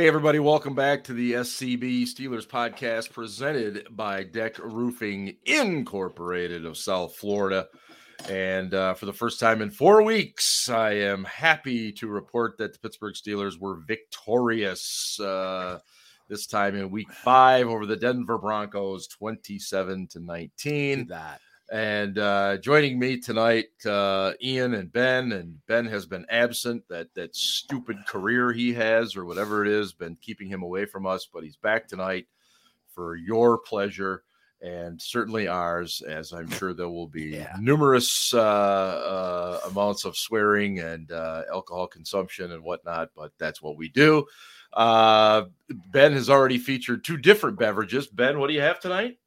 Hey, everybody, welcome back to the SCB Steelers podcast presented by Deck Roofing Incorporated of South Florida. And uh, for the first time in four weeks, I am happy to report that the Pittsburgh Steelers were victorious uh, this time in week five over the Denver Broncos, 27 to 19. That. And uh, joining me tonight, uh, Ian and Ben. And Ben has been absent. That that stupid career he has, or whatever it is, been keeping him away from us. But he's back tonight for your pleasure and certainly ours. As I'm sure there will be Yeah. numerous uh, uh, amounts of swearing and uh, alcohol consumption and whatnot. But that's what we do. Uh, ben has already featured two different beverages. Ben, what do you have tonight?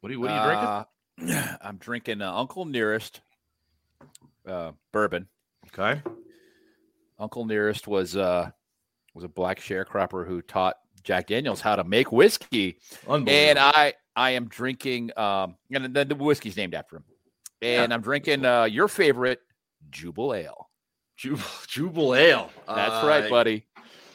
What are you, what are you drinking? I'm drinking uh, Uncle Nearest uh, bourbon. Okay. Uncle Nearest was uh, was a black sharecropper who taught Jack Daniels how to make whiskey, and I I am drinking um, and the, the whiskey's named after him, and I'm drinking uh, your favorite Jubelale. Jubal, Jubelale. That's Uh, right, buddy.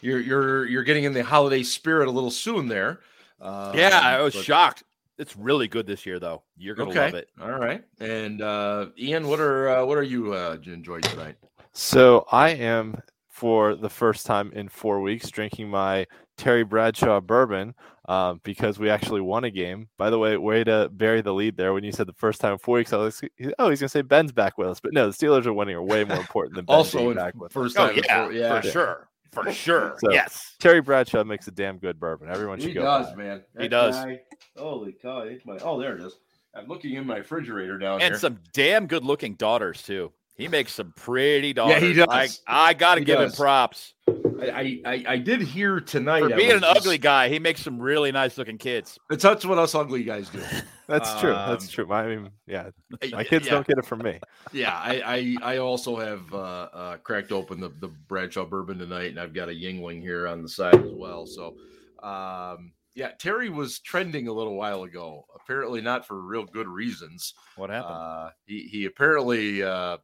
You're you're you're getting in the holiday spirit a little soon there. Uh, yeah, I was but- shocked. It's really good this year, though. You're gonna Okay. love it. All right. And uh, Ian, what are uh, what are you uh, enjoying tonight? So I am for the first time in four weeks drinking my Terry Bradshaw bourbon um, because we actually won a game. By the way, way to bury the lead there. When you said the first time in four weeks, I was like, oh, he's gonna say Ben's back with us, but no, the Steelers are winning are way more important than Ben also, being in back with us. first Oh yeah, before- yeah. for sure, for sure. So- yes. Terry Bradshaw makes a damn good bourbon. Everyone should go. He go. does, buy it. man. He does. guy- holy cow! My- Oh, there it is. I'm looking in my refrigerator down and here. some damn good looking daughters too. He makes some pretty daughters. Yeah, he does. I, I got to give does. him props I, I, I I did hear tonight. for being an just- ugly guy. He makes some really nice looking kids. That's that's what us ugly guys do. That's true. That's Um, true. My, I mean, yeah, my kids yeah. don't get it from me. Yeah, I I, I also have uh, uh, cracked open the, the Bradshaw bourbon tonight, and I've got a Yuengling here on the side as well. So, um, yeah, Terry was trending a little while ago. Apparently, not for real good reasons. What happened? Uh, he he apparently uh,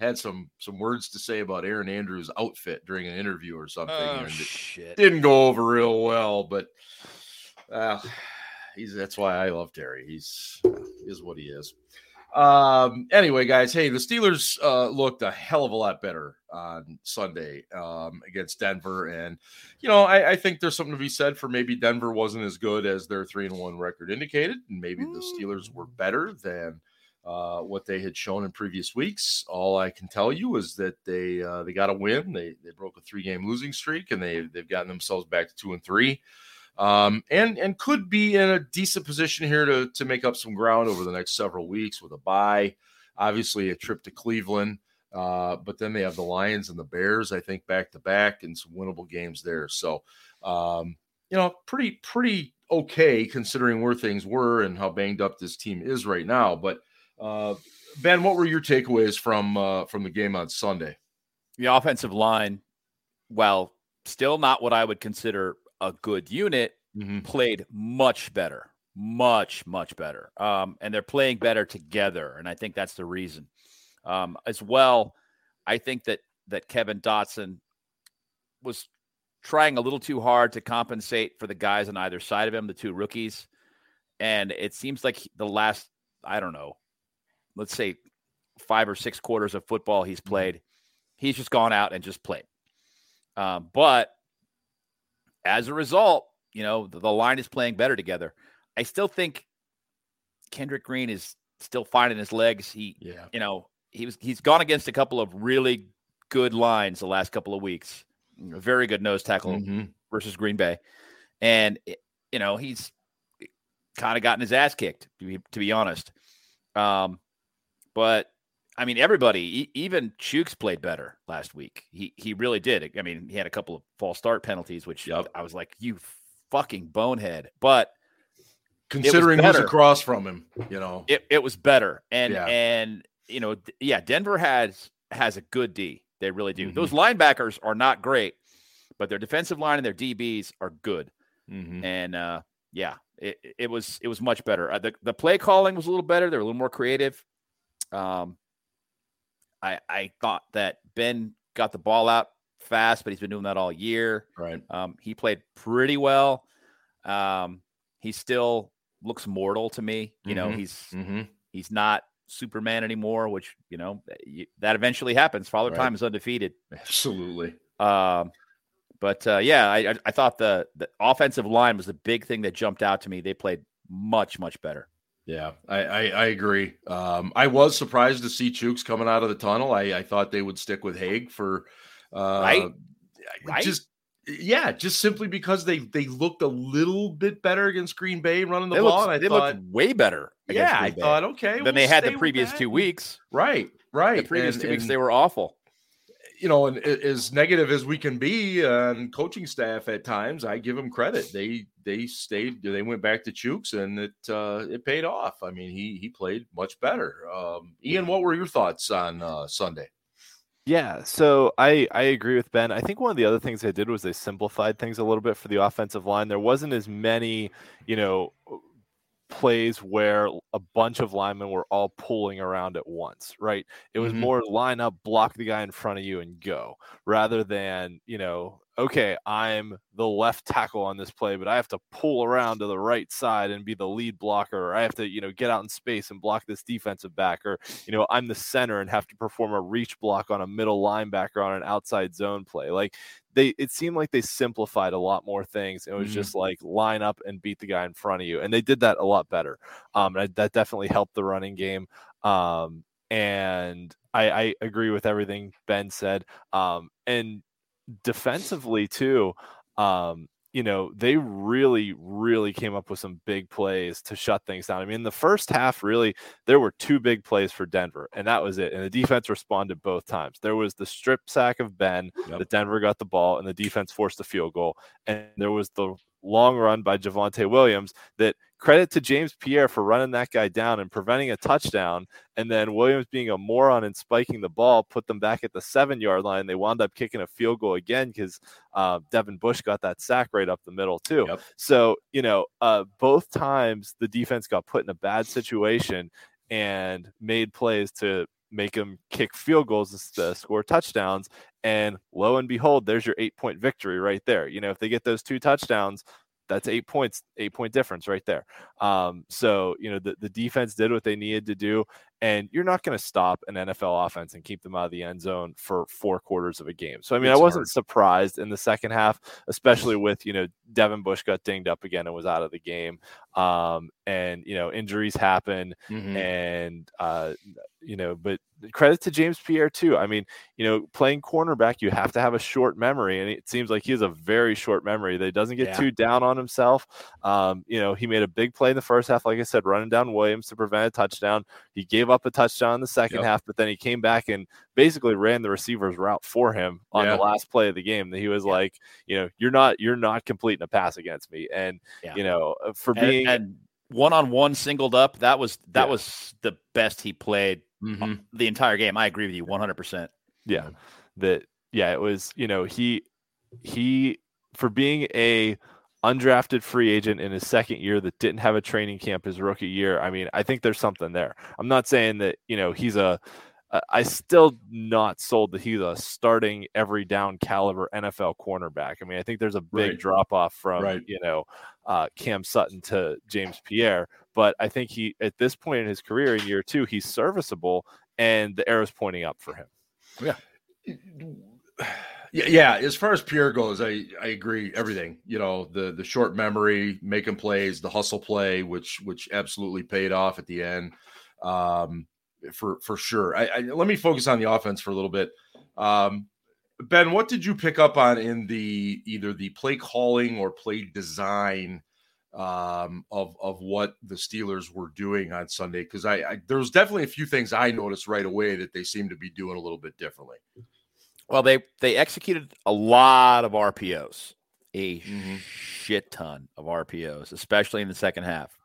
had some some words to say about Erin Andrews' outfit during an interview or something. oh shit! didn't go over real well, but uh, he's that's why I love Terry. He's is what he is. Um, anyway, guys, hey, the Steelers uh, looked a hell of a lot better on Sunday um, against Denver, and you know, I, I think there's something to be said for maybe Denver wasn't as good as their three and one record indicated, and maybe the Steelers were better than uh, what they had shown in previous weeks. All I can tell you is that they uh, they got a win. They they broke a three game losing streak, and they they've gotten themselves back to two and three um, and and could be in a decent position here to to make up some ground over the next several weeks with a bye. Obviously, a trip to Cleveland, uh, but then they have the Lions and the Bears. I think back to back and some winnable games there. So, um, you know, pretty pretty okay considering where things were and how banged up this team is right now. But uh, Ben, what were your takeaways from uh, from the game on Sunday? The offensive line, well, still not what I would consider a good unit, Mm-hmm. played much better, much much better. Um, and they're playing better together, and I think that's the reason. Um, as well, I think that that Kevin Dotson was trying a little too hard to compensate for the guys on either side of him, the two rookies, and it seems like the last I don't know, let's say five or six quarters of football he's played, he's just gone out and just played. Um, but as a result, you know, the, the line is playing better together. I still think Kendrick Green is still finding his legs. He, Yeah. you know, he was he's gone against a couple of really good lines the last couple of weeks. A very good nose tackle Mhm. versus Green Bay, and it- you know he's kind of gotten his ass kicked to be, to be honest. Um, but I mean, everybody, even Chuks played better last week. He he really did. I mean, he had a couple of false start penalties, which Yep. I was like, you fucking bonehead. But Considering who's across from him, you know. it, it was better, and Yeah. and you know, yeah, Denver has has a good D. They really do. Mhm. Those linebackers are not great, but their defensive line and their DBs are good. Mhm. and uh, yeah, it, it was it was much better. Uh, the the play calling was a little better. They're a little more creative. Um, I I thought that Ben got the ball out fast, but he's been doing that all year. Right. Um, he played pretty well. Um, he still looks mortal to me. You know, Mhm. he's Mm-hmm. he's not Superman anymore, which you know that eventually happens. Father Right. Time is undefeated. Absolutely. Um, but uh, yeah, I, I I thought the the offensive line was the big thing that jumped out to me. They played much much better. Yeah, I, I, I agree. Um, I was surprised to see Chuks coming out of the tunnel. I, I thought they would stick with Haeg for uh, Right? I- Right? Just yeah, just simply because they they looked a little bit better against Green Bay running the They ball. looked, and I they thought, looked way better. against yeah, I thought okay, Then we'll they had the previous two weeks. Right, right. The previous And- two weeks and- they were awful. You know, and as negative as we can be on coaching staff at times, I give them credit. They they stayed, they went back to Chuks, and it uh, it paid off. I mean, he he played much better. Um, Ian, what were your thoughts on uh, Sunday? Yeah, so I I agree with Ben. I think one of the other things they did was they simplified things a little bit for the offensive line. There wasn't as many, you know, plays where a bunch of linemen were all pulling around at once, right? It was Mhm. more line up, block the guy in front of you and go, rather than, you know, okay, I'm the left tackle on this play, but I have to pull around to the right side and be the lead blocker, or I have to, you know, get out in space and block this defensive back, or, you know, I'm the center and have to perform a reach block on a middle linebacker on an outside zone play. Like they it seemed like they simplified a lot more things. It was Mhm. just like line up and beat the guy in front of you. And they did that a lot better. Um and that definitely helped the running game. Um and I, I agree with everything Ben said. Um and defensively too, um, you know, they really, really came up with some big plays to shut things down. I mean, in the first half, really, there were two big plays for Denver, and that was it. And the defense responded both times. There was the strip sack of Ben Yep. that Denver got the ball, and the defense forced the field goal. And there was the long run by Javonte Williams that credit to James Pierre for running that guy down and preventing a touchdown. And then Williams being a moron and spiking the ball put them back at the seven yard line. They wound up kicking a field goal again because uh, Devin Bush got that sack right up the middle, too. Yep. So, you know, uh, both times the defense got put in a bad situation and made plays to make them kick field goals to score touchdowns. And lo and behold, there's your eight point victory right there. You know, if they get those two touchdowns, that's eight points, eight point difference right there. Um, so, you know, the, the defense did what they needed to do. And you're not going to stop an NFL offense and keep them out of the end zone for four quarters of a game. So, I mean, It's I wasn't hard. surprised in the second half, especially with, you know, Devin Bush got dinged up again and was out of the game. Um, and, you know, injuries happen Mhm. and uh, you know, but credit to James Pierre too. I mean, you know, playing cornerback, you have to have a short memory, and it seems like he has a very short memory. That he doesn't get Yeah. too down on himself. Um, you know, he made a big play in the first half, like I said, running down Williams to prevent a touchdown. He gave up a touchdown in the second Yep. half, but then he came back and basically ran the receiver's route for him on Yeah. the last play of the game. That he was Yeah. like, you know, you're not you're not completing a pass against me, and you know, uh, for being and one on one singled up, that was that Yeah. was the best he played Mhm. the entire game. I agree with you 100%. yeah that yeah it was you know he he for being a undrafted free agent in his second year that didn't have a training camp his rookie year i mean i think there's something there i'm not saying that you know he's a I- still not sold that he's a starting every down caliber NFL cornerback. I mean, I think there's a big Right. drop off from Right. you know uh, Cam Sutton to James Pierre, but I think he at this point in his career in year two he's serviceable, and the arrow's pointing up for him. Yeah, yeah. As far as Pierre goes, I I agree everything. You know, the the short memory, making plays, the hustle play, which which absolutely paid off at the end, um, for for sure. I, I let me focus on the offense for a little bit. Um, ben, what did you pick up on in the either the play calling or play design um, of of what the Steelers were doing on Sunday? Because I, I there was definitely a few things I noticed right away that they seemed to be doing a little bit differently. Well, they they executed a lot of RPOs, a Mhm. shit ton of RPOs, especially in the second half.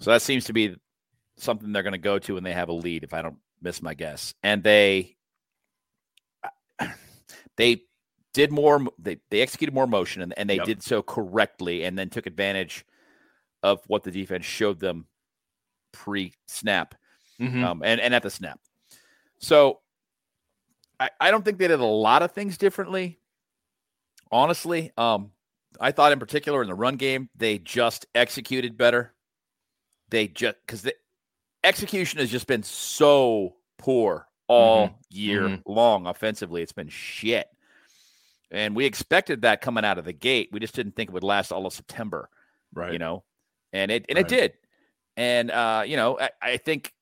So that seems to be something they're going to go to when they have a lead, if I don't miss my guess. And they they did more. They they executed more motion, and, and they Yep. did so correctly, and then took advantage of what the defense showed them pre snap Mhm. um, and, and at the snap. So I, I don't think they did a lot of things differently. Honestly, um, I thought in particular in the run game they just executed better. They just because execution has just been so poor all mm-hmm. year mm-hmm. long offensively. It's been shit. And we expected that coming out of the gate. We just didn't think it would last all of September. Right. You know, and it and right. it did. And uh, you know, I, I think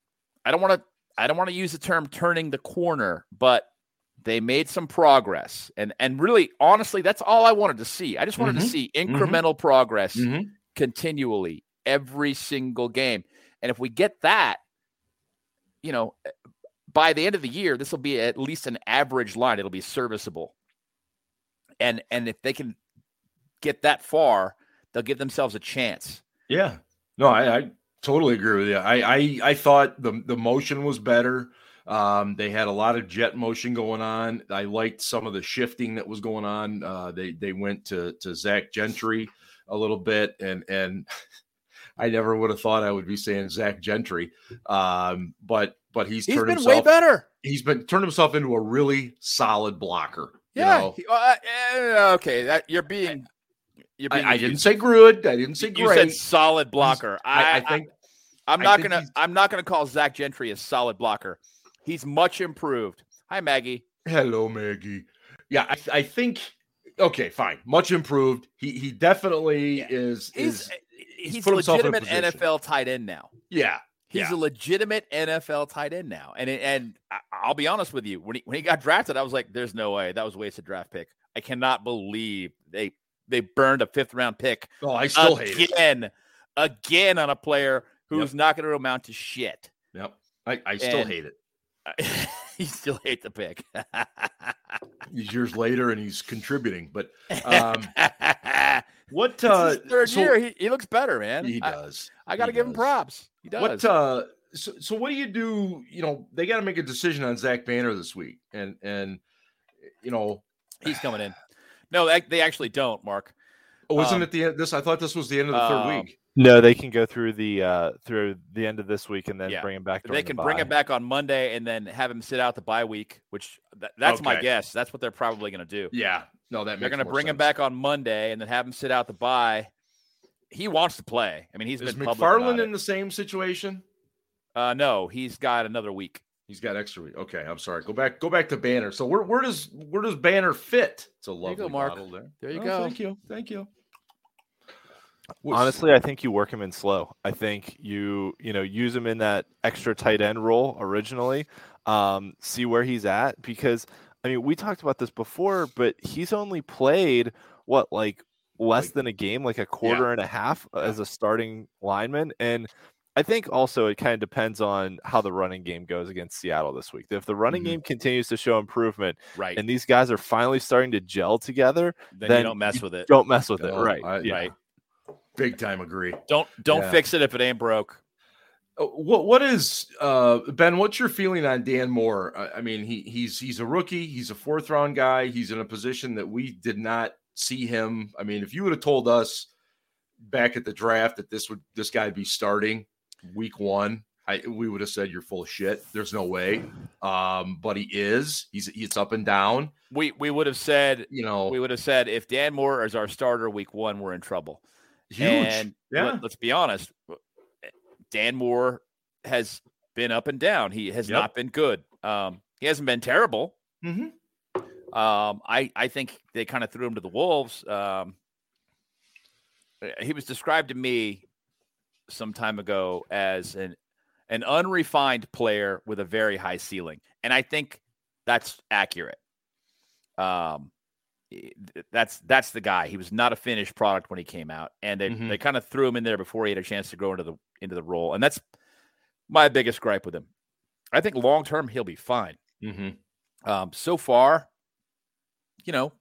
I don't want to I don't want to use the term turning the corner, but they made some progress. And and really honestly, that's all I wanted to see. I just wanted mm-hmm. to see mm-hmm. incremental progress mm-hmm. continually every single game. And if we get that, you know, by the end of the year, this will be at least an average line. It'll be serviceable. And and if they can get that far, they'll give themselves a chance. Yeah. No, I, I totally agree with you. I, I I thought the the motion was better. Um, they had a lot of jet motion going on. I liked some of the shifting that was going on. Uh, they they went to to Zach Gentry a little bit, and and I never would have thought I would be saying Zach Gentry, um, but but he's, he's turned been himself, way better. He's been turned himself into a really solid blocker. Yeah. You know? uh, uh, okay. That you're being. You're being I, I, didn't say good. I didn't say great. You said solid blocker. I, I, think. I'm not gonna. I'm not gonna call Zach Gentry a solid blocker. He's much improved. Hi, Maggie. Hello, Maggie. Yeah, I, I think. Okay, fine. Much improved. He he definitely yeah. is. He's, is he's, a legitimate NFL tight end now. Yeah, He's yeah. a legitimate NFL tight end now, and and I'll be honest with you, when he when he got drafted, I was like, "There's no way that was a wasted draft pick." I cannot believe they they burned a fifth round pick. Oh, I still again, hate it again on a player who's yep. not going to amount to shit. Yep, I, I still and hate it. you still hate the pick. he's years later and he's contributing, but um, what uh, third so, year he, he looks better, man. He does. I, I got to give does. him props. He does. What uh so, so what do you do? You know, they got to make a decision on Zach Banner this week, and and you know he's coming in. No, they, they actually don't, Mark. Oh, wasn't um, it the end? This I thought this was the end of the third uh, week. No, they can go through the uh through the end of this week and then yeah. bring him back. They can the bring him back on Monday and then have him sit out the bye week, which th- that's okay. my guess. That's what they're probably going to do. Yeah, no, that they're going to bring sense. him back on Monday and then have him sit out the bye. He wants to play. I mean, he's is been McFarland in the same situation. Uh, no, he's got another week. He's got extra week. Okay, I'm sorry. Go back. Go back to Banner. So where where does where does Banner fit? It's a lovely there go, Mark. there. There you oh, go. Thank you. Thank you. Honestly, I think you work him in slow. I think you you know use him in that extra tight end role originally. Um, see where he's at because I mean we talked about this before, but he's only played what like less than a game, like a quarter yeah. and a half yeah. as a starting lineman, and I think also it kind of depends on how the running game goes against Seattle this week. If the running mm-hmm. game continues to show improvement, right, and these guys are finally starting to gel together, then, then you don't mess with it. Don't mess with it, right? I, yeah. Right. Big time agree. Don't don't yeah. fix it if it ain't broke. Uh, what what is uh, Ben? What's your feeling on Dan Moore? I, I mean, he he's he's a rookie. He's a fourth round guy. He's in a position that we did not see him. I mean, if you would have told us back at the draft that this would this guy be starting week one, I we would have said you're full of shit. There's no way. Um, but he is. He's he's up and down. We we would have said, you know, we would have said if Dan Moore is our starter week one, we're in trouble. Huge. And yeah. Let, us be honest. Dan Moore has been up and down. He has yep. not been good. Um, he hasn't been terrible. Mm-hmm. Um, I I think they kind of threw him to the wolves. Um, he was described to me some time ago as an an unrefined player with a very high ceiling, and I think that's accurate. Um, that's that's the guy. He was not a finished product when he came out, and they mm-hmm. they kind of threw him in there before he had a chance to grow into the into the role, and that's my biggest gripe with him. I think long term he'll be fine. Mm-hmm. Um, so far, you know,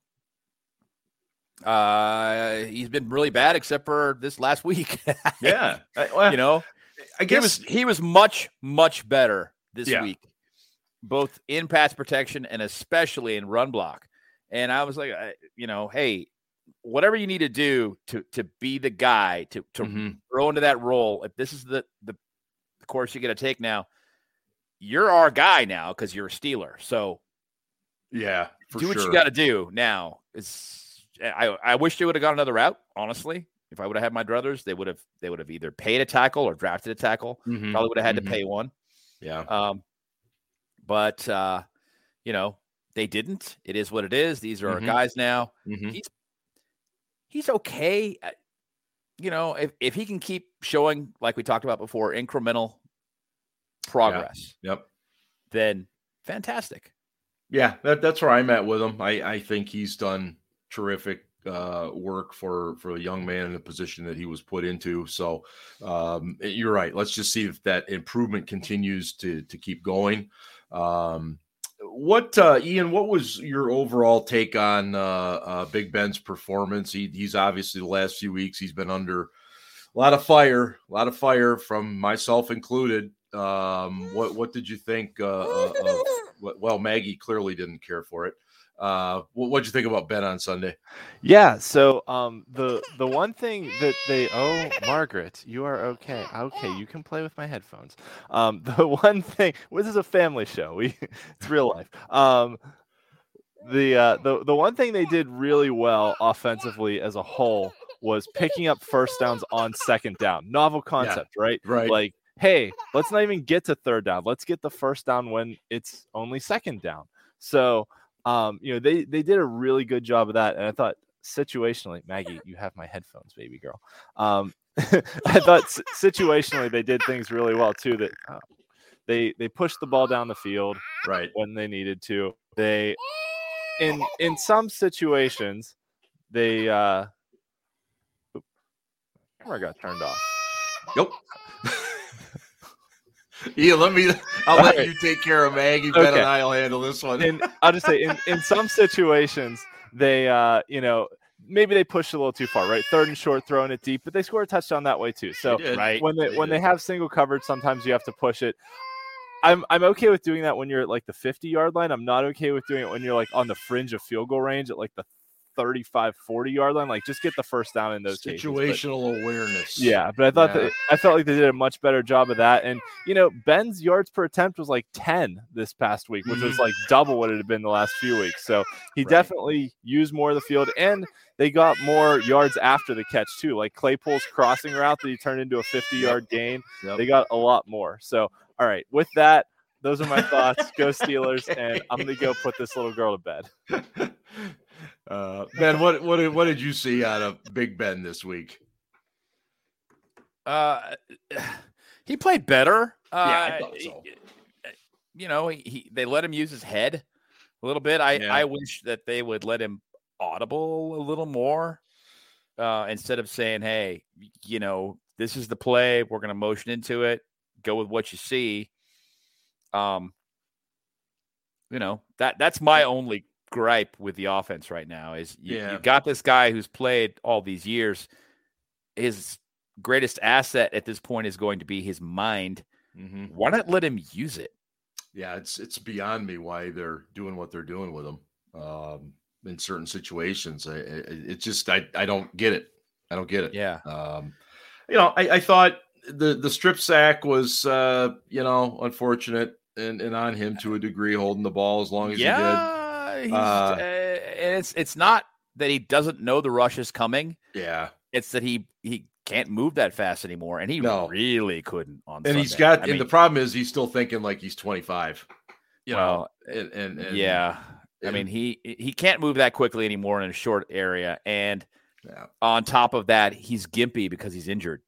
uh, he's been really bad except for this last week. yeah, well, you know, I guess he was, he was much much better this yeah. week, both in pass protection and especially in run block. And I was like, you know, hey, whatever you need to do to to be the guy to to mm-hmm. grow into that role. If this is the the, course you got to take now, you're our guy now because you're a Steeler. So Yeah, do sure. what you got to do now. Is I I wish they would have gone another route. Honestly, if I would have had my druthers, they would have they would have either paid a tackle or drafted a tackle. Mhm. Probably would have had Mhm. to pay one. Yeah, Um, but uh, you know they didn't. It is what it is. These are Mhm. our guys now. Mhm. He's okay. Uh, You know, if if he can keep showing like we talked about before, incremental progress, yep. then fantastic. Yeah, that, that's where I'm at with him. I, I think he's done terrific uh, work for for a young man in the position that he was put into. So um, you're right. Let's just see if that improvement continues to to keep going. Um, what uh, Ian? What was your overall take on uh, uh, Big Ben's performance? He, he's obviously the last few weeks he's been under a lot of fire, a lot of fire from myself included. Um, what what did you think uh, uh, of well, well, Maggie clearly didn't care for it. Uh, what what'd you think about Ben on Sunday? Yeah. So um, the the one thing that they oh Margaret, you are okay. Okay, you can play with my headphones. Um, the one thing well, this is a family show. We it's real life. Um, the uh, the the one thing they did really well offensively as a whole was picking up first downs on second down. Novel concept, right? Right. Like, hey, let's not even get to third down. Let's get the first down when it's only second down. So, um, you know, they they did a really good job of that, and I thought situationally, Maggie, you have my headphones, baby girl. Um, I thought situationally they did things really well too. That uh, they they pushed the ball down the field right. when they needed to. They in in some situations they uh camera got turned off. Nope. yeah, let me. I'll let Alright. you take care of Maggie. Ben and I'll handle this one. And I'll just say in, in some situations they uh you know maybe they pushed a little too far, right? Third and short, throwing it deep, but they scored a touchdown that way too. So They. Right. when they They when did. they have single coverage, sometimes you have to push it. I'm I'm okay with doing that when you're at like the 50 yard line. I'm not okay with doing it when you're like on the fringe of field goal range at like the 35 40 yard line. Like just get the first down in those cases. But- Situational awareness. yeah, but I thought Yeah. that I felt like they did a much better job of that. And you know, Ben's yards per attempt was like 10 this past week, which was like double what it had been the last few weeks. So he Right. definitely used more of the field and they got more yards after the catch too. Like Claypool's crossing route that he turned into a 50 yard gain. Yep. They got a lot more. So all right, with that, those are my thoughts. Go Steelers, and I'm gonna go put this little girl to bed. Uh, ben, what what did, what did you see out of Big Ben this week? Uh, he played better. Uh, Yeah, I thought so. You know, he, he they let him use his head a little bit. I Yeah. I wish that they would let him audible a little more uh, instead of saying, "Hey, you know, this is the play. We're going to motion into it. Go with what you see." Um, you know that that's my only gripe with the offense right now is you, Yeah. you've got this guy who's played all these years. His greatest asset at this point is going to be his mind. Mm-hmm. Why not let him use it? Yeah, it's it's beyond me why they're doing what they're doing with him um, in certain situations. I, it just I I don't get it. I don't get it. Yeah. Um, you know, I, I thought the the strip sack was uh, you know unfortunate and, and on him to a degree, holding the ball as long as he did. Uh, uh, and it's it's not that he doesn't know the rush is coming. Yeah, It's that he he can't move that fast anymore, and he No. really couldn't on. and he's got. I and mean, the problem is he's still thinking like he's twenty five. You well, know, and, and, and yeah. I mean, he he can't move that quickly anymore in a short area, and yeah, on top of that, he's gimpy because he's injured,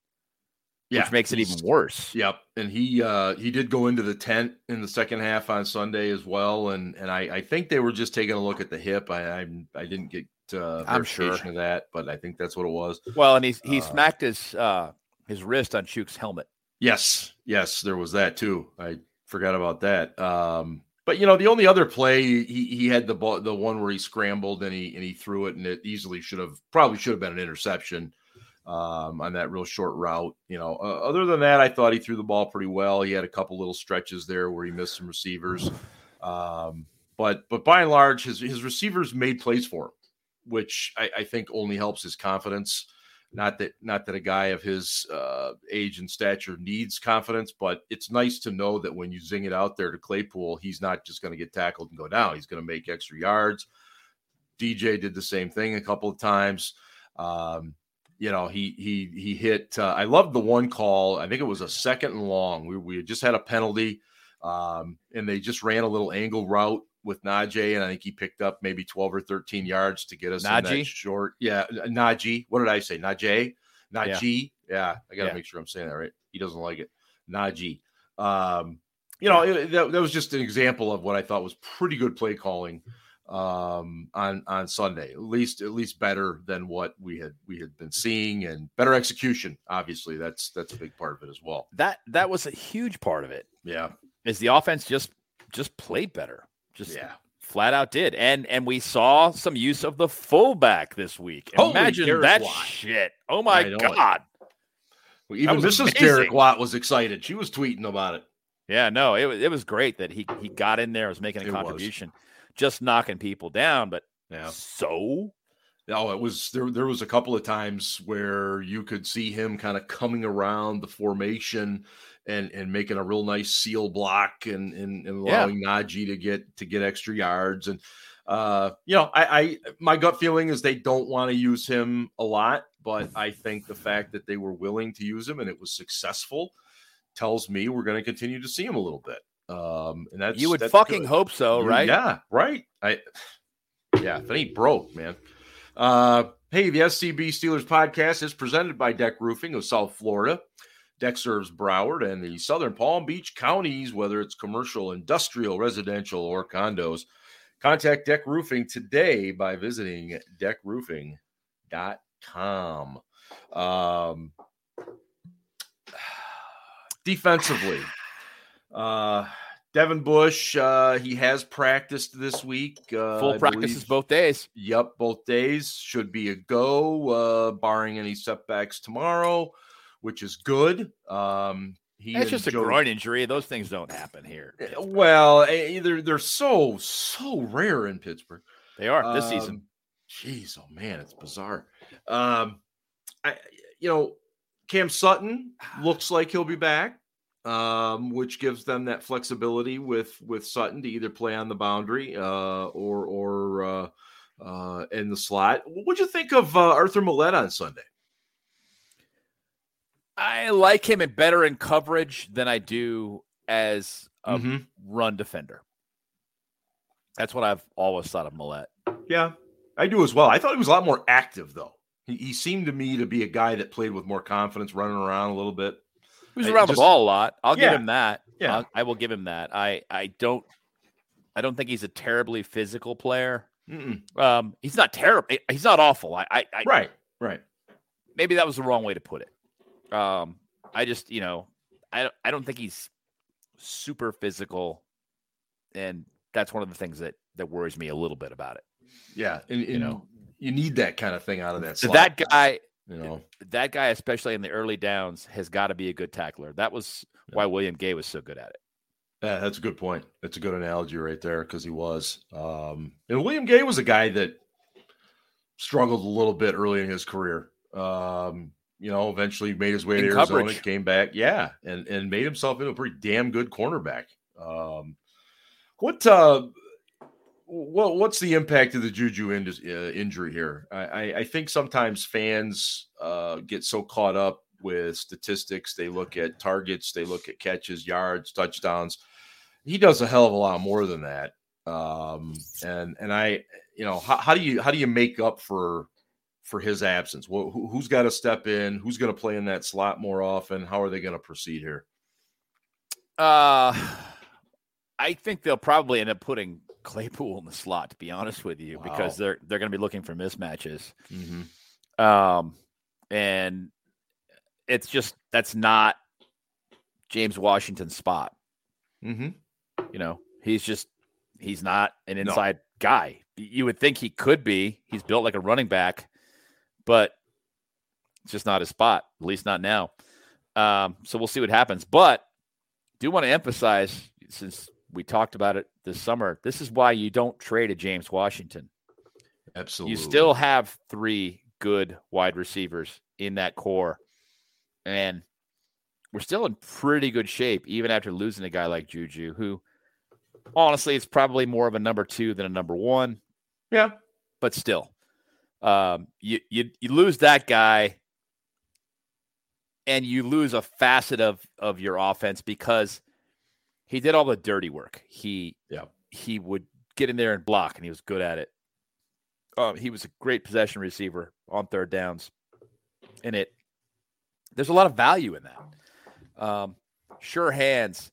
yeah, which makes it even worse. Yep, and he uh he did go into the tent in the second half on Sunday as well, and and I I think they were just taking a look at the hip. I I, I didn't get uh, I'm sure. of that, but I think that's what it was. Well, and he he Uh, smacked his uh his wrist on Chuk's helmet. Yes, yes, there was that too. I forgot about that. Um, but you know, the only other play he he had the ball, the one where he scrambled and he and he threw it, and it easily should have probably should have been an interception um, on that real short route. You know, uh, other than that, I thought he threw the ball pretty well. He had a couple little stretches there where he missed some receivers, um, but but by and large, his his receivers made plays for him, which I, I think only helps his confidence. Not that not that a guy of his uh, age and stature needs confidence, but it's nice to know that when you zing it out there to Claypool, he's not just going to get tackled and go down. He's going to make extra yards. DJ did the same thing a couple of times. Um, you know, he he he hit. Uh, I loved the one call. I think it was a second and long. We we just had a penalty, um, and they just ran a little angle route with Najee, and I think he picked up maybe twelve or thirteen yards to get us Najee? short. Yeah, Najee. What did I say? Najee. Najee. Yeah, yeah I got to yeah. make sure I'm saying that right. He doesn't like it. Najee. Um, you know, it, that, that was just an example of what I thought was pretty good play calling um, on on Sunday. At least at least better than what we had we had been seeing, and better execution. Obviously, that's that's a big part of it as well. That that was a huge part of it. Yeah, is the offense just just played better? Just yeah. Flat out did, and and we saw some use of the fullback this week. Holy Imagine that Watt. shit! Oh my god! Well, even Mrs. Amazing. Derek Watt was excited. She was tweeting about it. Yeah, no, it was it was great that he he got in there, was making a it contribution. Was just knocking people down. But yeah. so no, it was there. There was a couple of times where you could see him kind of coming around the formation and and making a real nice seal block and and, and allowing yeah. Najee to get to get extra yards. And uh, you know, I, I my gut feeling is they don't want to use him a lot, but I think the fact that they were willing to use him and it was successful tells me we're going to continue to see him a little bit. Um, and that's you would that's fucking good. hope so, right? Yeah, right. I yeah, if it ain't broke, man. Uh, hey, the SCB Steelers podcast is presented by Deck Roofing of South Florida. Deck serves Broward and the southern Palm Beach counties, whether it's commercial, industrial, residential, or condos. Contact Deck Roofing today by visiting deckroofing.com. Um, defensively, uh, Devin Bush, uh, he has practiced this week. Uh, Full practices both days. Yep, both days should be a go, uh, barring any setbacks tomorrow, which is good. Um, he it's just Joe, a groin injury. Those things don't happen here. Eh, well, eh, they're they're so so rare in Pittsburgh. They are this um, season. Jeez, oh man, it's bizarre. Um, I you know Cam Sutton looks like he'll be back um, which gives them that flexibility with with Sutton to either play on the boundary uh, or or uh, uh, in the slot. What'd you think of uh, Arthur Maulet on Sunday? I like him better in coverage than I do as a mm-hmm. run defender. That's what I've always thought of Maulet. Yeah, I do as well. I thought he was a lot more active though. He, he seemed to me to be a guy that played with more confidence, running around a little bit. He was around just, the ball a lot. I'll yeah, give him that. Yeah, I'll, I will give him that. I I don't I don't think he's a terribly physical player. Mm-mm. Um, he's not terrible. He's not awful. I, I, I, right, right. Maybe that was the wrong way to put it. Um, I just you know I I don't think he's super physical, and that's one of the things that that worries me a little bit about it. Yeah, and, and you know you need that kind of thing out of that. So that guy, you know, that guy, especially in the early downs, has got to be a good tackler. That was yeah. why William Gay was so good at it. Yeah, that's a good point. That's a good analogy right there because he was. Um, and William Gay was a guy that struggled a little bit early in his career. Um, you know, eventually made his way in to Arizona, came back, yeah, and and made himself into a pretty damn good cornerback. Um, what uh, well, what's the impact of the Juju in, uh, injury here? I, I, think sometimes fans uh, get so caught up with statistics. They look at targets, they look at catches, yards, touchdowns. He does a hell of a lot more than that. Um, and and I, you know, how, how do you how do you make up for for his absence? Well, who, has got to step in? Who's going to play in that slot more often? How are they going to proceed here? Uh, I think they'll probably end up putting Claypool in the slot, to be honest with you, wow. because they're they're going to be looking for mismatches. Mm-hmm. Um, and it's just that's not James Washington's spot. Mm-hmm. You know, he's just he's not an inside no. guy. You would think he could be. He's built like a running back, but it's just not his spot. At least not now. Um, so we'll see what happens. But do want to emphasize since we talked about it this summer. This is why you don't trade a James Washington. Absolutely. You still have three good wide receivers in that core. And we're still in pretty good shape, even after losing a guy like Juju, who honestly is probably more of a number two than a number one. Yeah. But still, um, you, you, you lose that guy and you lose a facet of, of your offense because he did all the dirty work. He, yeah. he would get in there and block, and he was good at it. Um, he was a great possession receiver on third downs, and it there's a lot of value in that. Um, sure hands.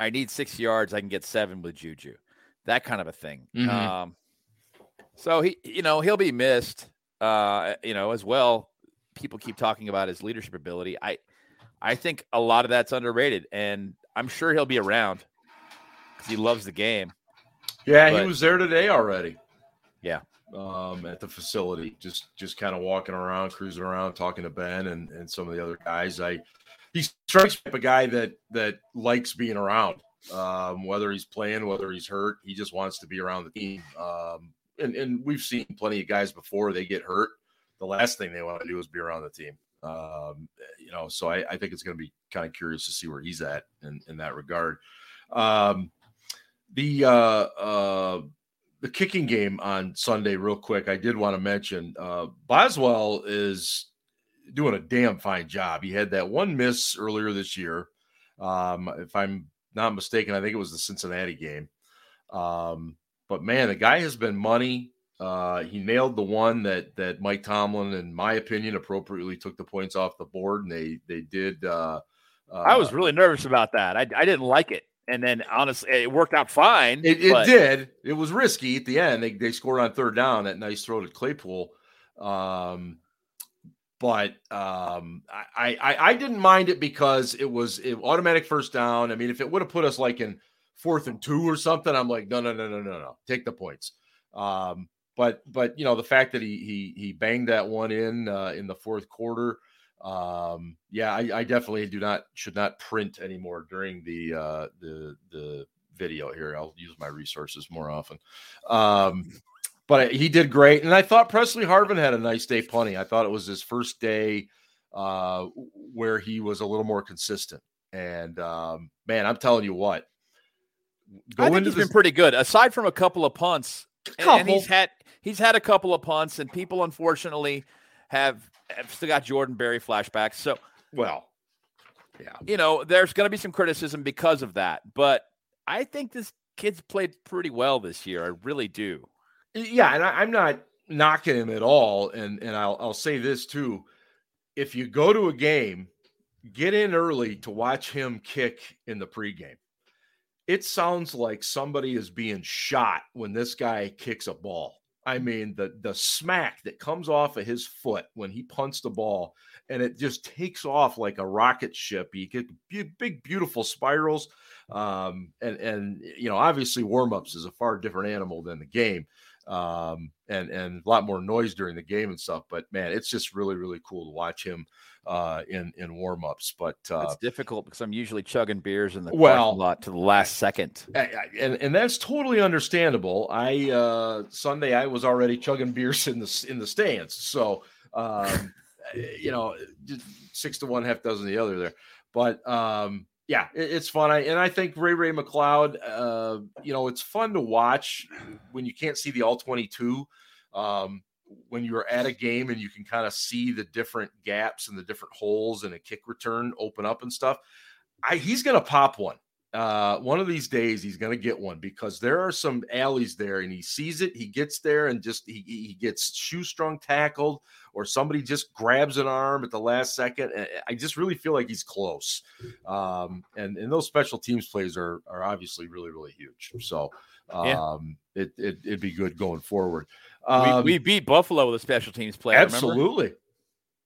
I need six yards. I can get seven with Juju. That kind of a thing. Mhm. Um, so he, you know, he'll be missed. Uh, you know, as well. People keep talking about his leadership ability. I, I think a lot of that's underrated, and I'm sure he'll be around because he loves the game. Yeah, But- he was there today already. Yeah. Um, at the facility, just just kind of walking around, cruising around, talking to Ben and, and some of the other guys. I he strikes me a guy that that likes being around. Um, whether he's playing, whether he's hurt, he just wants to be around the team. Um, and, and we've seen plenty of guys before they get hurt. The last thing they want to do is be around the team. Um, you know, so I, I think it's going to be kind of curious to see where he's at in, in that regard. Um, the uh, uh, the kicking game on Sunday, real quick. I did want to mention uh, Boswell is doing a damn fine job. He had that one miss earlier this year. Um, if I'm not mistaken, I think it was the Cincinnati game. Um, but man, the guy has been money. Uh, he nailed the one that that Mike Tomlin, in my opinion, appropriately took the points off the board, and they they did. Uh, uh, I was really nervous about that. I, I didn't like it. And then honestly, it worked out fine. It, it did. It was risky at the end. They, they scored on third down. That nice throw to Claypool. Um, but um, I, I I didn't mind it because it was it, automatic first down. I mean, if it would have put us like in fourth and two or something, I'm like, no, no, no, no, no, no, take the points. Um, but but you know the fact that he he he banged that one in uh, in the fourth quarter. Um, yeah, I, I definitely do not should not print anymore during the uh, the the video here. I'll use my resources more often. Um, but he did great, and I thought Pressley Harvin had a nice day punting. I thought it was his first day uh, where he was a little more consistent. And um, man, I'm telling you what, I think he's been pretty good, aside from a couple of punts. and- And he's had he's had a couple of punts, and people unfortunately have, have still got Jordan Berry flashbacks. So well, yeah, you know, there's going to be some criticism because of that. But I think this kid's played pretty well this year. I really do. yeah, and I, I'm not knocking him at all. And and I'll I'll say this too: if you go to a game, get in early to watch him kick in the pregame. It sounds like somebody is being shot when this guy kicks a ball. I mean, the the smack that comes off of his foot when he punts the ball, and it just takes off like a rocket ship. You get big, beautiful spirals, um, and and you know, obviously, warmups is a far different animal than the game um, and and a lot more noise during the game and stuff. But man, it's just really really cool to watch him uh, in in warmups. But uh, It's difficult because I'm usually chugging beers in the Well, lot to the last second. I- I- and and that's totally understandable. I uh, Sunday I was already chugging beers in the in the stands, so um, you know, six to one, half dozen the other there. But um, yeah, it, it's fun. I, and I think Ray Ray McCloud, uh, you know, it's fun to watch when you can't see the all twenty two. Um, when you're at a game and you can kind of see the different gaps and the different holes and a kick return open up and stuff. I, he's going to pop one. Uh, one of these days he's going to get one because there are some alleys there and he sees it. He gets there and just he, he gets shoestrung tackled or somebody just grabs an arm at the last second. I just really feel like he's close. Um, and, and those special teams plays are, are obviously really, really huge. So um, Yeah. it, it, it'd be good going forward. We, Um, we beat Buffalo with a special teams player. remember? Absolutely.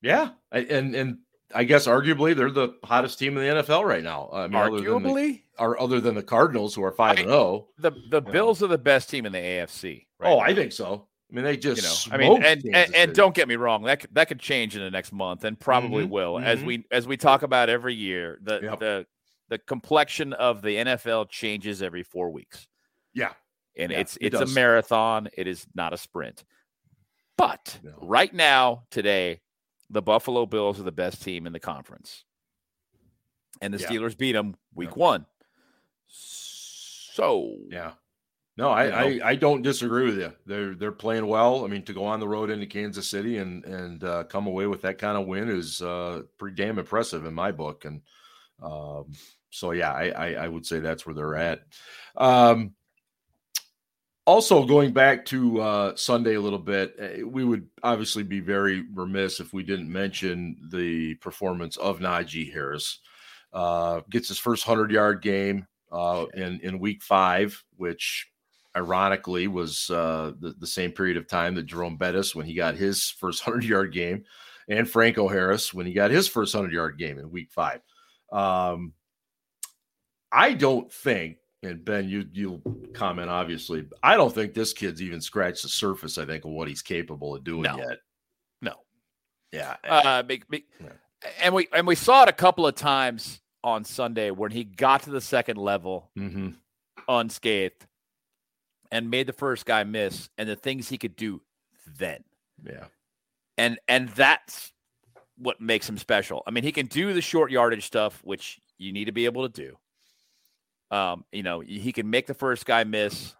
Yeah. And and I guess arguably they're the hottest team in the NFL right now. I mean, other than the, Arguably, or other than the Cardinals who are five and zero. the the Yeah. Bills are the best team in the AFC. right Oh, now. I think so. I mean, they just you know, I mean, and, and and don't get me wrong, that could, that could change in the next month, and probably Mhm, will, as mhm. we as we talk about every year. The Yep. the the complexion of the NFL changes every four weeks, yeah, and Yeah, it's it it's does. a marathon. It is not a sprint. But No. right now, today, the Buffalo Bills are the best team in the conference. And the Yeah. Steelers beat them week Yeah. one. So, Yeah. No, I, You know? I, I don't disagree with you. They're they're playing well. I mean, to go on the road into Kansas City and and uh, come away with that kind of win is uh, pretty damn impressive in my book. And um, so, yeah, I, I I would say that's where they're at. Um, also, going back to uh, Sunday a little bit, eh, we would obviously be very remiss if we didn't mention the performance of Najee Harris. Uh, gets his first hundred yard game uh, in in week five, which ironically was uh, the, the same period of time that Jerome Bettis when he got his first hundred yard game, and Franco Harris when he got his first hundred yard game in week five. Um, I don't think, and Ben, you you'll comment obviously. I don't think this kid's even scratched the surface. I think of what he's capable of doing No. yet. no. Yeah, Uh, be- be- Yeah. and we and we saw it a couple of times on Sunday when he got to the second level hmm unscathed and made the first guy miss and the things he could do then. yeah, And and that's what makes him special. I mean, he can do the short yardage stuff, which you need to be able to do. Um, you know, he can make the first guy miss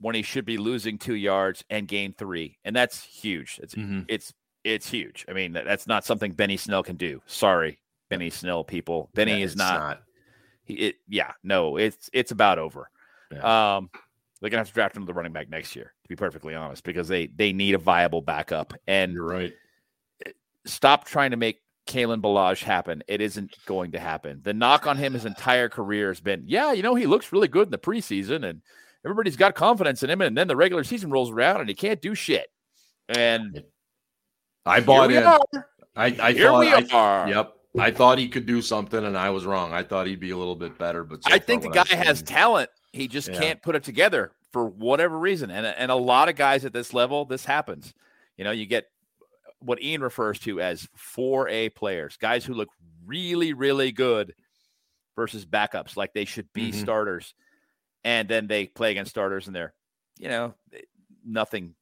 when he should be losing two yards and gain three, and that's huge. It's Mhm. it's it's huge. I mean, that, that's not something Benny Snell can do. Sorry, Benny Snell people. Benny Yeah, is it's not. He, it, yeah, no, it's it's about over. Um, they're gonna have to draft him the running back next year, to be perfectly honest, because they they need a viable backup. And You're right. stop trying to make Kalen Ballage happen. It isn't going to happen. The knock on him his entire career has been, yeah, you know, he looks really good in the preseason and everybody's got confidence in him. And then the regular season rolls around and he can't do shit. And I bought in. are. I, I Here thought. we I, are. Yep. I thought he could do something, and I was wrong. I thought he'd be a little bit better, but so I think the guy has seen- talent. He just Yeah. can't put it together for whatever reason. And and a lot of guys at this level, this happens. You know, you get what Ian refers to as 4A players, guys who look really, really good versus backups, like they should be Mhm. starters. And then they play against starters and they're, you know, nothing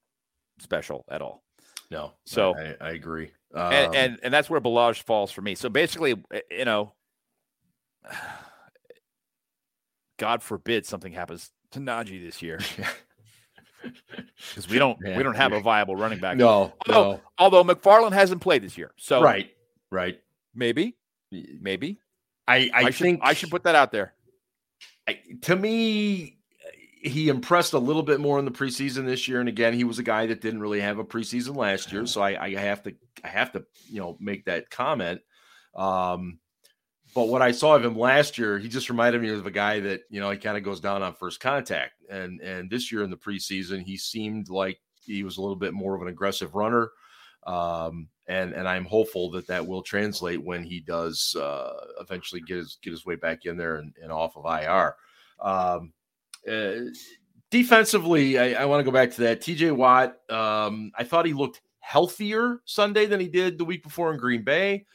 special at all. no. So- I, I agree. and, Um, and and that's where Ballage falls for me. So basically, eh, you know, God forbid something happens to Najee this year because we don't Man, we don't have a viable running back. no, Although, no, although McFarland hasn't played this year, so right, right. maybe maybe I, I, I, should think I should put that out there. I, to me, he impressed a little bit more in the preseason this year. And again, he was a guy that didn't really have a preseason last year, so I, I have to, I have to, you know, make that comment. Um, but what I saw of him last year, he just reminded me of a guy that you know he kind of goes down on first contact. And and this year in the preseason, he seemed like he was a little bit more of an aggressive runner. Um, and and I'm hopeful that that will translate when he does uh, eventually get his get his way back in there and, and off of IR. Um, uh, defensively, I, I want to go back to that. TJ Watt, um, I thought he looked healthier Sunday than he did the week before in Green Bay,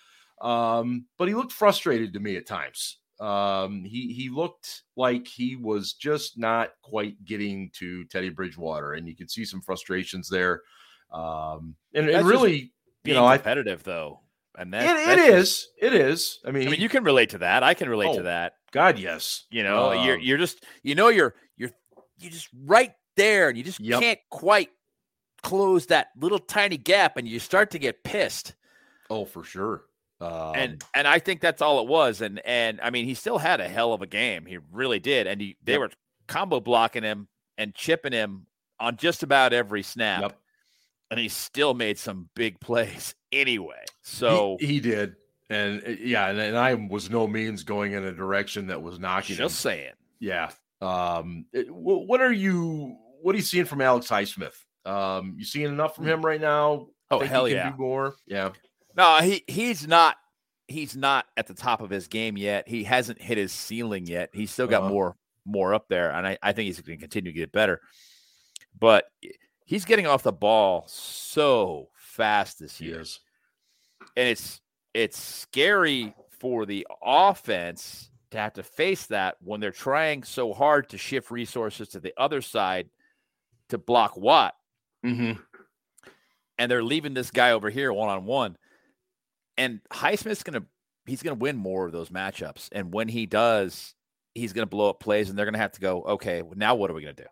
um, but he looked frustrated to me at times. Um, he he looked like he was just not quite getting to Teddy Bridgewater, and you could see some frustrations there. Um, and, and really, you know, I competitive though, and that, it, it is, it is. I mean, I mean, you can relate to that. I can relate Oh, to that. God, yes. You know, you're Um, you're just you know you're you're you're just right there, and you just Yep. can't quite close that little tiny gap, and you start to get pissed. Oh, for sure. Um, and and I think that's all it was. And and I mean, he still had a hell of a game. He really did. And he, they Yep. were combo blocking him and chipping him on just about every snap. Yep. And he still made some big plays anyway. So he, he did, and uh, yeah, and, and I was no means going in a direction that was knocking him. just saying. Yeah. Um, it- what are you? What are you seeing from Alex Highsmith? Um, you seeing enough from him right now? Oh Think he hell can yeah. more. Yeah. No, he he's not he's not at the top of his game yet. He hasn't hit his ceiling yet. He's still got Uh-huh. more more up there, and I, I think he's going to continue to get better. But he's getting off the ball so fast this year, and it's it's scary for the offense to have to face that when they're trying so hard to shift resources to the other side to block Watt. Mm-hmm. and they're leaving this guy over here one on one. And Highsmith's going to he's going to win more of those matchups. And when he does, he's going to blow up plays, and they're going to have to go, okay, now what are we going to do?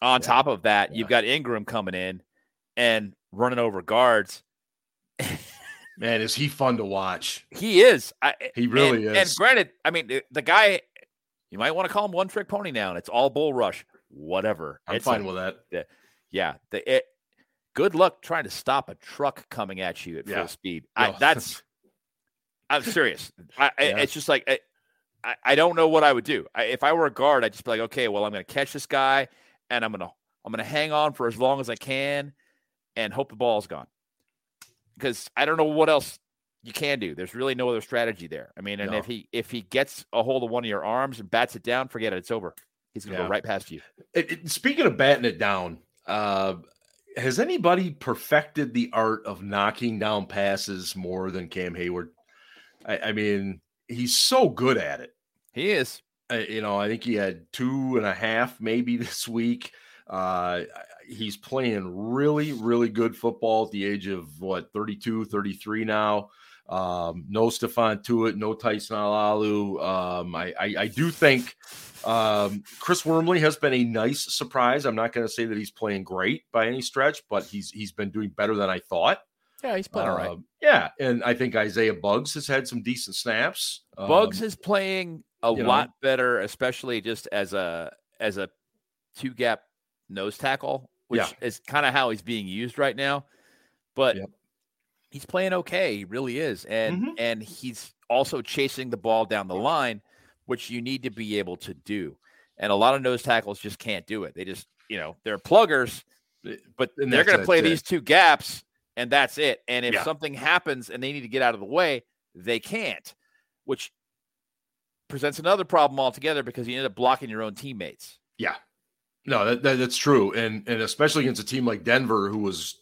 On yeah. top of that, yeah. you've got Ingram coming in and running over guards. Man, is he fun to watch? He is. I, he really and, is. And granted, I mean, the, guy, you might want to call him one trick pony now, and it's all bull rush, whatever. I'm it's fine with that. The, yeah. The, it, good luck trying to stop a truck coming at you at yeah. full speed. I, that's, I'm serious. I, yeah. It's just like, I, I don't know what I would do. I, if I were a guard, I'd just be like, okay, well, I'm going to catch this guy and I'm going to, I'm going to hang on for as long as I can and hope the ball's gone because I don't know what else you can do. There's really no other strategy there. I mean, and no. if he if he gets a hold of one of your arms and bats it down, forget it. It's over. He's gonna yeah. go right past you. It, it, speaking of batting it down, uh, has anybody perfected the art of knocking down passes more than Cam Heyward? I, I mean, he's so good at it. He is. I, you know, I think he had two and a half maybe this week. Uh, he's playing really, really good football at the age of what 32, 33 now. Um, no Stephon Tuitt, no Tyson Alualu. Um, I, I, I, do think um, Chris Wormley has been a nice surprise. I'm not going to say that he's playing great by any stretch, but he's he's been doing better than I thought. Yeah, he's playing uh, all right. Um, yeah, and I think Isaiah Buggs has had some decent snaps. Buggs um, is playing a lot know. better, especially just as a as a two gap nose tackle which yeah. is kind of how he's being used right now. But yep. he's playing okay. He really is. And mm-hmm. and he's also chasing the ball down the line, which you need to be able to do. And a lot of nose tackles just can't do it. They just, you know, they're pluggers, eh, but and they're going to play these two gaps and that's it. And if yeah. something happens and they need to get out of the way, they can't, which presents another problem altogether because you end up blocking your own teammates. Yeah. No, that, that, that's true, and and especially against a team like Denver, who was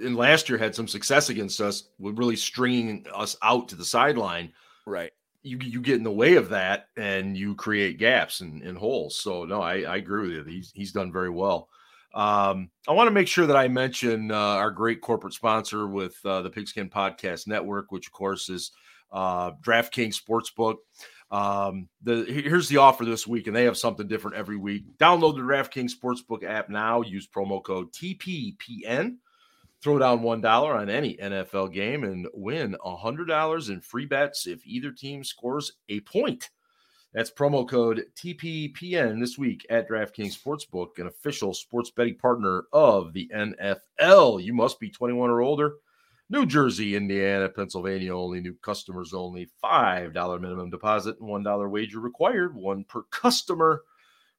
in last year had some success against us, with really stringing us out to the sideline. Right. You you get in the way of that, and you create gaps and, and holes. So no, I, I agree with you. He's he's done very well. Um, I want to make sure that I mention uh, our great corporate sponsor with uh, the Pigskin Podcast Network, which of course is uh, DraftKings Sportsbook. Um, the here's the offer this week, and they have something different every week. Download the DraftKings Sportsbook app now. Use promo code TPPN. Throw down one dollar on any NFL game and win a hundred dollars in free bets if either team scores a point. That's promo code TPPN this week at DraftKings Sportsbook, an official sports betting partner of the NFL. You must be 21 or older New Jersey, Indiana, Pennsylvania only. New customers only. $5 minimum deposit and $1 wager required. One per customer.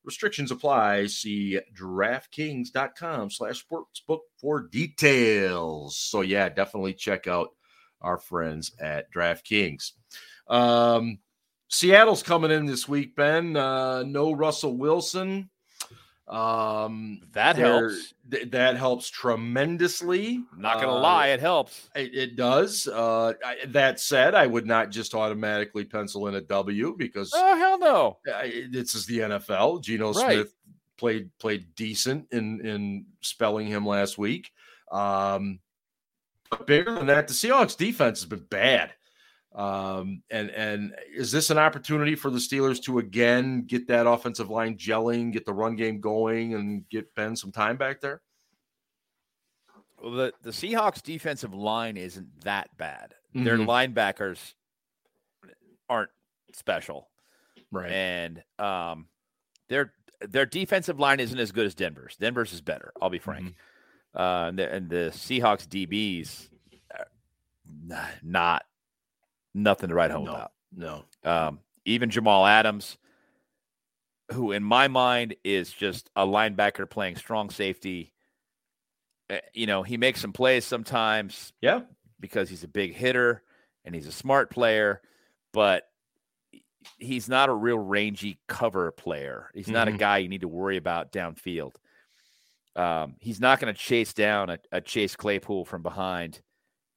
Restrictions apply. See DraftKings.com slash sportsbook for details. So, yeah, definitely check out our friends at DraftKings. Um, Seattle's coming in this week, Ben. Uh, no Russell Wilson. Um, that helps. Th- that helps tremendously. Not gonna uh, lie, it helps. It, it does. Uh, I, that said, I would not just automatically pencil in a W because oh hell no, I, this is the NFL. Geno right. Smith played played decent in in spelling him last week. Um, but bigger than that, the Seahawks defense has been bad. Um, and and is this an opportunity for the Steelers to again get that offensive line gelling, get the run game going, and get Ben some time back there? Well, the, the Seahawks defensive line isn't that bad. Mm-hmm. Their linebackers aren't special. Right. And um their their defensive line isn't as good as Denver's. Denver's is better, I'll be frank. Mm-hmm. Uh and the, and the Seahawks DBs not nothing to write home no, about. No. Um, even Jamal Adams, who in my mind is just a linebacker playing strong safety. Eh, you know, he makes some plays sometimes. Yeah. Because he's a big hitter and he's a smart player, but he's not a real rangy cover player. He's not mm-hmm. a guy you need to worry about downfield. Um, he's not going to chase down a, a Chase Claypool from behind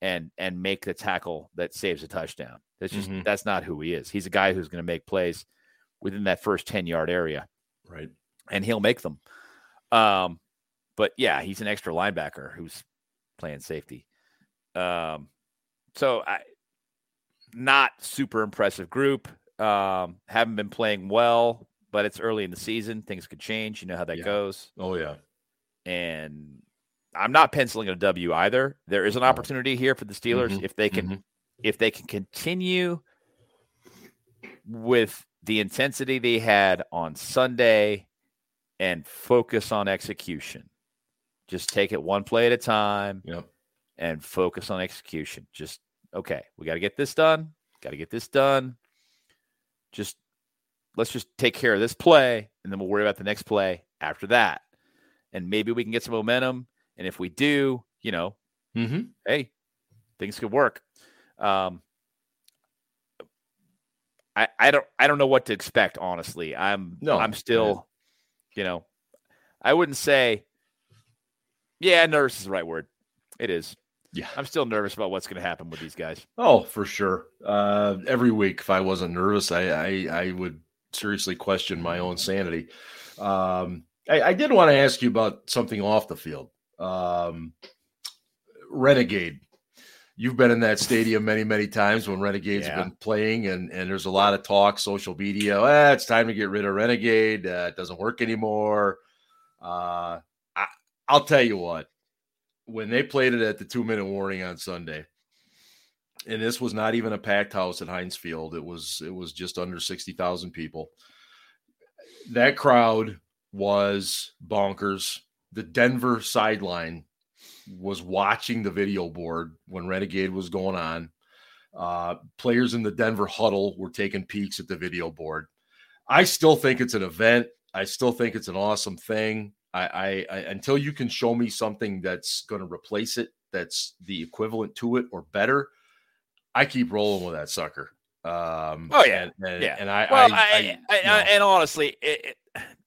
and and make the tackle that saves a touchdown. That's just mm-hmm. that's not who he is. He's a guy who's going to make plays within that first 10 yard area. Right. And he'll make them. Um, but yeah, he's an extra linebacker who's playing safety. Um, so I not super impressive group. Um, haven't been playing well, but it's early in the season. Things could change. You know how that Yeah. goes. Oh yeah. And I'm not penciling a W either. There is an opportunity here for the Steelers Mhm, if they can if they can continue with the intensity they had on Sunday and focus on execution. Just take it one play at a time Yep. and focus on execution. Just okay, we got to get this done. Got to get this done. Just let's just take care of this play and then we'll worry about the next play after that. And maybe we can get some momentum and if we do, you know, Mm-hmm. hey, things could work. Um, I I don't I don't know what to expect. Honestly, I'm No, I'm still, you know, I wouldn't say. Yeah, nervous is the right word. It is. Yeah. I'm still nervous about what's going to happen with these guys. Oh, for sure. Uh, every week, if I wasn't nervous, I, I I would seriously question my own sanity. Um, I, I did want to ask you about something off the field. Um, Renegade. You've been in that stadium many, many times when Renegades Yeah. have been playing, and, and there's a lot of talk, social media. "Ah, it's time to get rid of Renegade. Uh, it doesn't work anymore. Uh, I, I'll tell you what, when they played it at the two minute warning on Sunday, and this was not even a packed house at Heinz Field. It was it was just under sixty thousand people. That crowd was bonkers. The Denver sideline was watching the video board when Renegade was going on. Uh, players in the Denver huddle were taking peeks at the video board. I still think it's an event. I still think it's an awesome thing. I, I, I until you can show me something that's going to replace it, that's the equivalent to it or better. I keep rolling with that sucker. Um, Oh, yeah. and, and, Yeah. and I, Well, I, I, I- I, and honestly, it,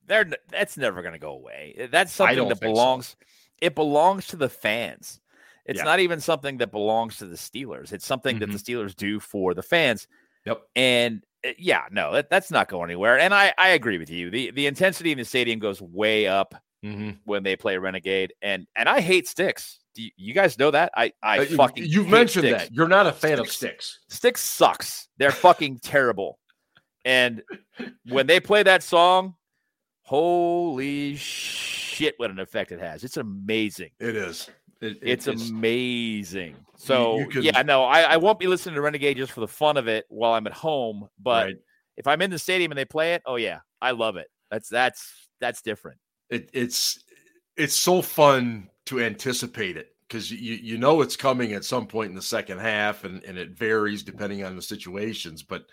they're that's never going to go away. That's something that think so. belongs. It belongs to the fans. It's Yeah. not even something that belongs to the Steelers. It's something that the Steelers do for the fans. Mm-hmm. Yep. And uh, yeah, no, that, that's not going anywhere. And I, I agree with you. The the intensity in the stadium goes way up Mhm. when they play Renegade, and and I hate Styx. Do you, you guys know that? I I Uh, you- fucking You've hate mentioned Styx. that you're not a fan of Styx. Styx. Styx sucks. They're fucking terrible. And when they play that song, holy shit, what an effect it has. It's amazing. It is. It, it- It's, it's amazing. So you can- yeah, no, I, I won't be listening to Renegade just for the fun of it while I'm at home. But right. if I'm in the stadium and they play it, oh yeah, I love it. That's that's that's different. it, it's it's so fun to anticipate it because you you know it's coming at some point in the second half and and it varies depending on the situations but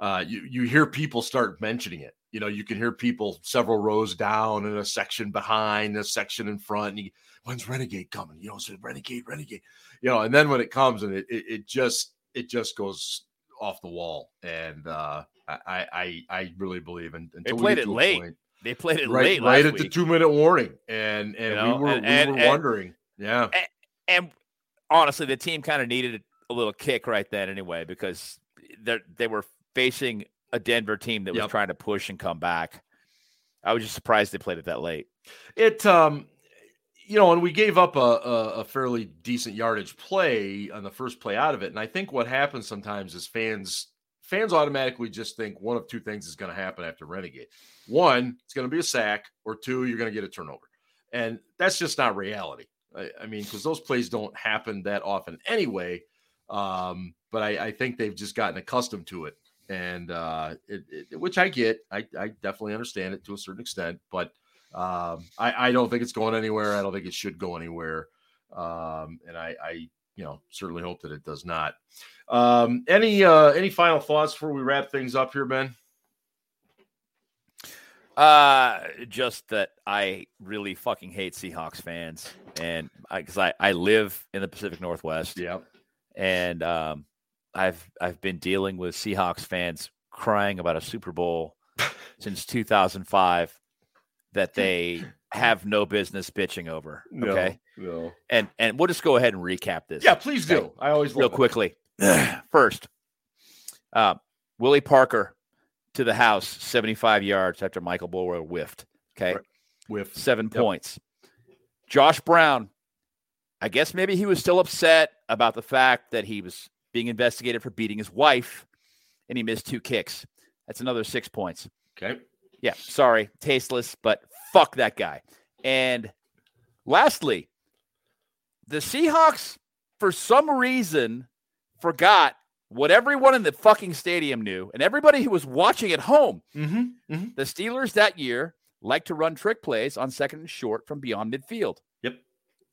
uh you you hear people start mentioning it you know you can hear people several rows down in a section behind a section in front and you, when's renegade coming? You know so renegade renegade you know and then when it comes and it it, it just it just goes off the wall and uh I I I really believe in until we played it late. point- They played it right, late right at the two minute warning, and and You know, we were and- we and- were and- wondering, yeah, and honestly, the team kind of needed a little kick right then anyway because they they were facing a Denver team that was Yep. trying to push and come back. I was just surprised they played it that late. it um, you know, and we gave up a, a a fairly decent yardage play on the first play out of it, and I think what happens sometimes is fans fans automatically just think one of two things is going to happen after Renegade. One, it's going to be a sack, or two, you're going to get a turnover, and that's just not reality. I, I mean, because those plays don't happen that often anyway. Um, but I, I think they've just gotten accustomed to it, and uh, it, it, which I get. I, I definitely understand it to a certain extent, but um, I, I don't think it's going anywhere. I don't think it should go anywhere, um, and I, I, you know, certainly hope that it does not. Um, any uh, any final thoughts before we wrap things up here, Ben? Uh, just that I really fucking hate Seahawks fans, and because I, I live in the Pacific Northwest, Yeah, and um, I've I've been dealing with Seahawks fans crying about a Super Bowl since 2005 that they have no business bitching over. Okay, no. and and we'll just go ahead and recap this. Yeah, please do. I always real quickly. First, uh, Willie Parker to the house, 75 yards after Michael Boulware whiffed. Okay, Right. with seven Yep. points. Josh Brown I guess maybe he was still upset about the fact that he was being investigated for beating his wife and he missed two kicks. That's another six points. Okay. Yeah, sorry, tasteless, but fuck that guy. And lastly, the Seahawks, for some reason, forgot what everyone in the fucking stadium knew and everybody who was watching at home. Mm-hmm. Mm-hmm. The Steelers that year like to run trick plays on second and short from beyond midfield. Yep.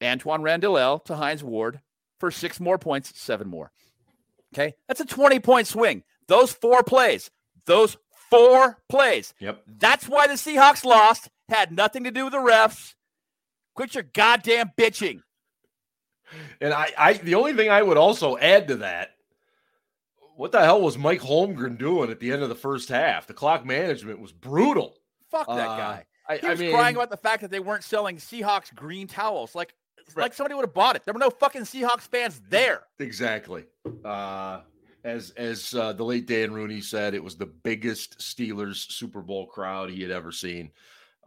Antoine Randall to Hines Ward for six more points, seven more. Okay. That's a 20 point swing. Those four plays, those four plays. Yep. That's why the Seahawks lost. Had nothing to do with the refs. Quit your goddamn bitching. And I, I, the only thing I would also add to that, what the hell was Mike Holmgren doing at the end of the first half? The clock management was brutal. Fuck that Uh, guy. I, He I was mean, crying about the fact that they weren't selling Seahawks green towels. Like, like somebody would have bought it. There were no fucking Seahawks fans there. exactly. Uh, as as uh, the late Dan Rooney said, it was the biggest Steelers Super Bowl crowd he had ever seen,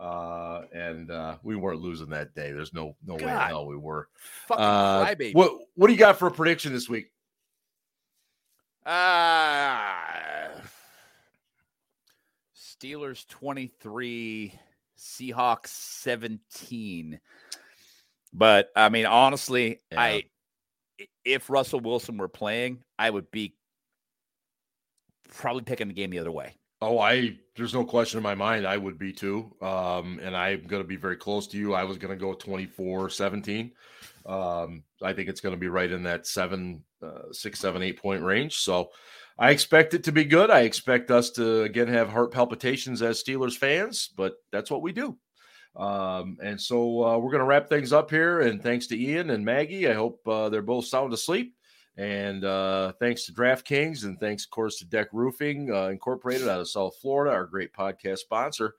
uh, and uh, we weren't losing that day. There's no no way in hell we were. Fucking Uh, what what do you got for a prediction this week? Uh, Steelers 23, Seahawks 17. But I mean, honestly, Yeah. I if Russell Wilson were playing, I would be probably picking the game the other way. Oh, I there's no question in my mind I would be too. Um, and I'm going to be very close to you. I was going to go 24 17. Um, I think it's going to be right in that seven, uh, six, seven, eight point range. So I expect it to be good. I expect us to again have heart palpitations as Steelers fans, but that's what we do. Um, and so uh, we're going to wrap things up here. And thanks to Ian and Maggie. I hope uh, they're both sound asleep. And uh, thanks to DraftKings and thanks, of course, to Deck Roofing uh, Incorporated out of South Florida, our great podcast sponsor.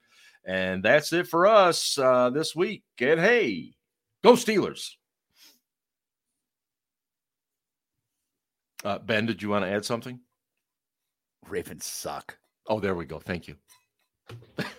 And that's it for us uh, this week. And hey, go Steelers. Uh, ben, did you want to add something? Ravens suck. Oh, there we go. Thank you.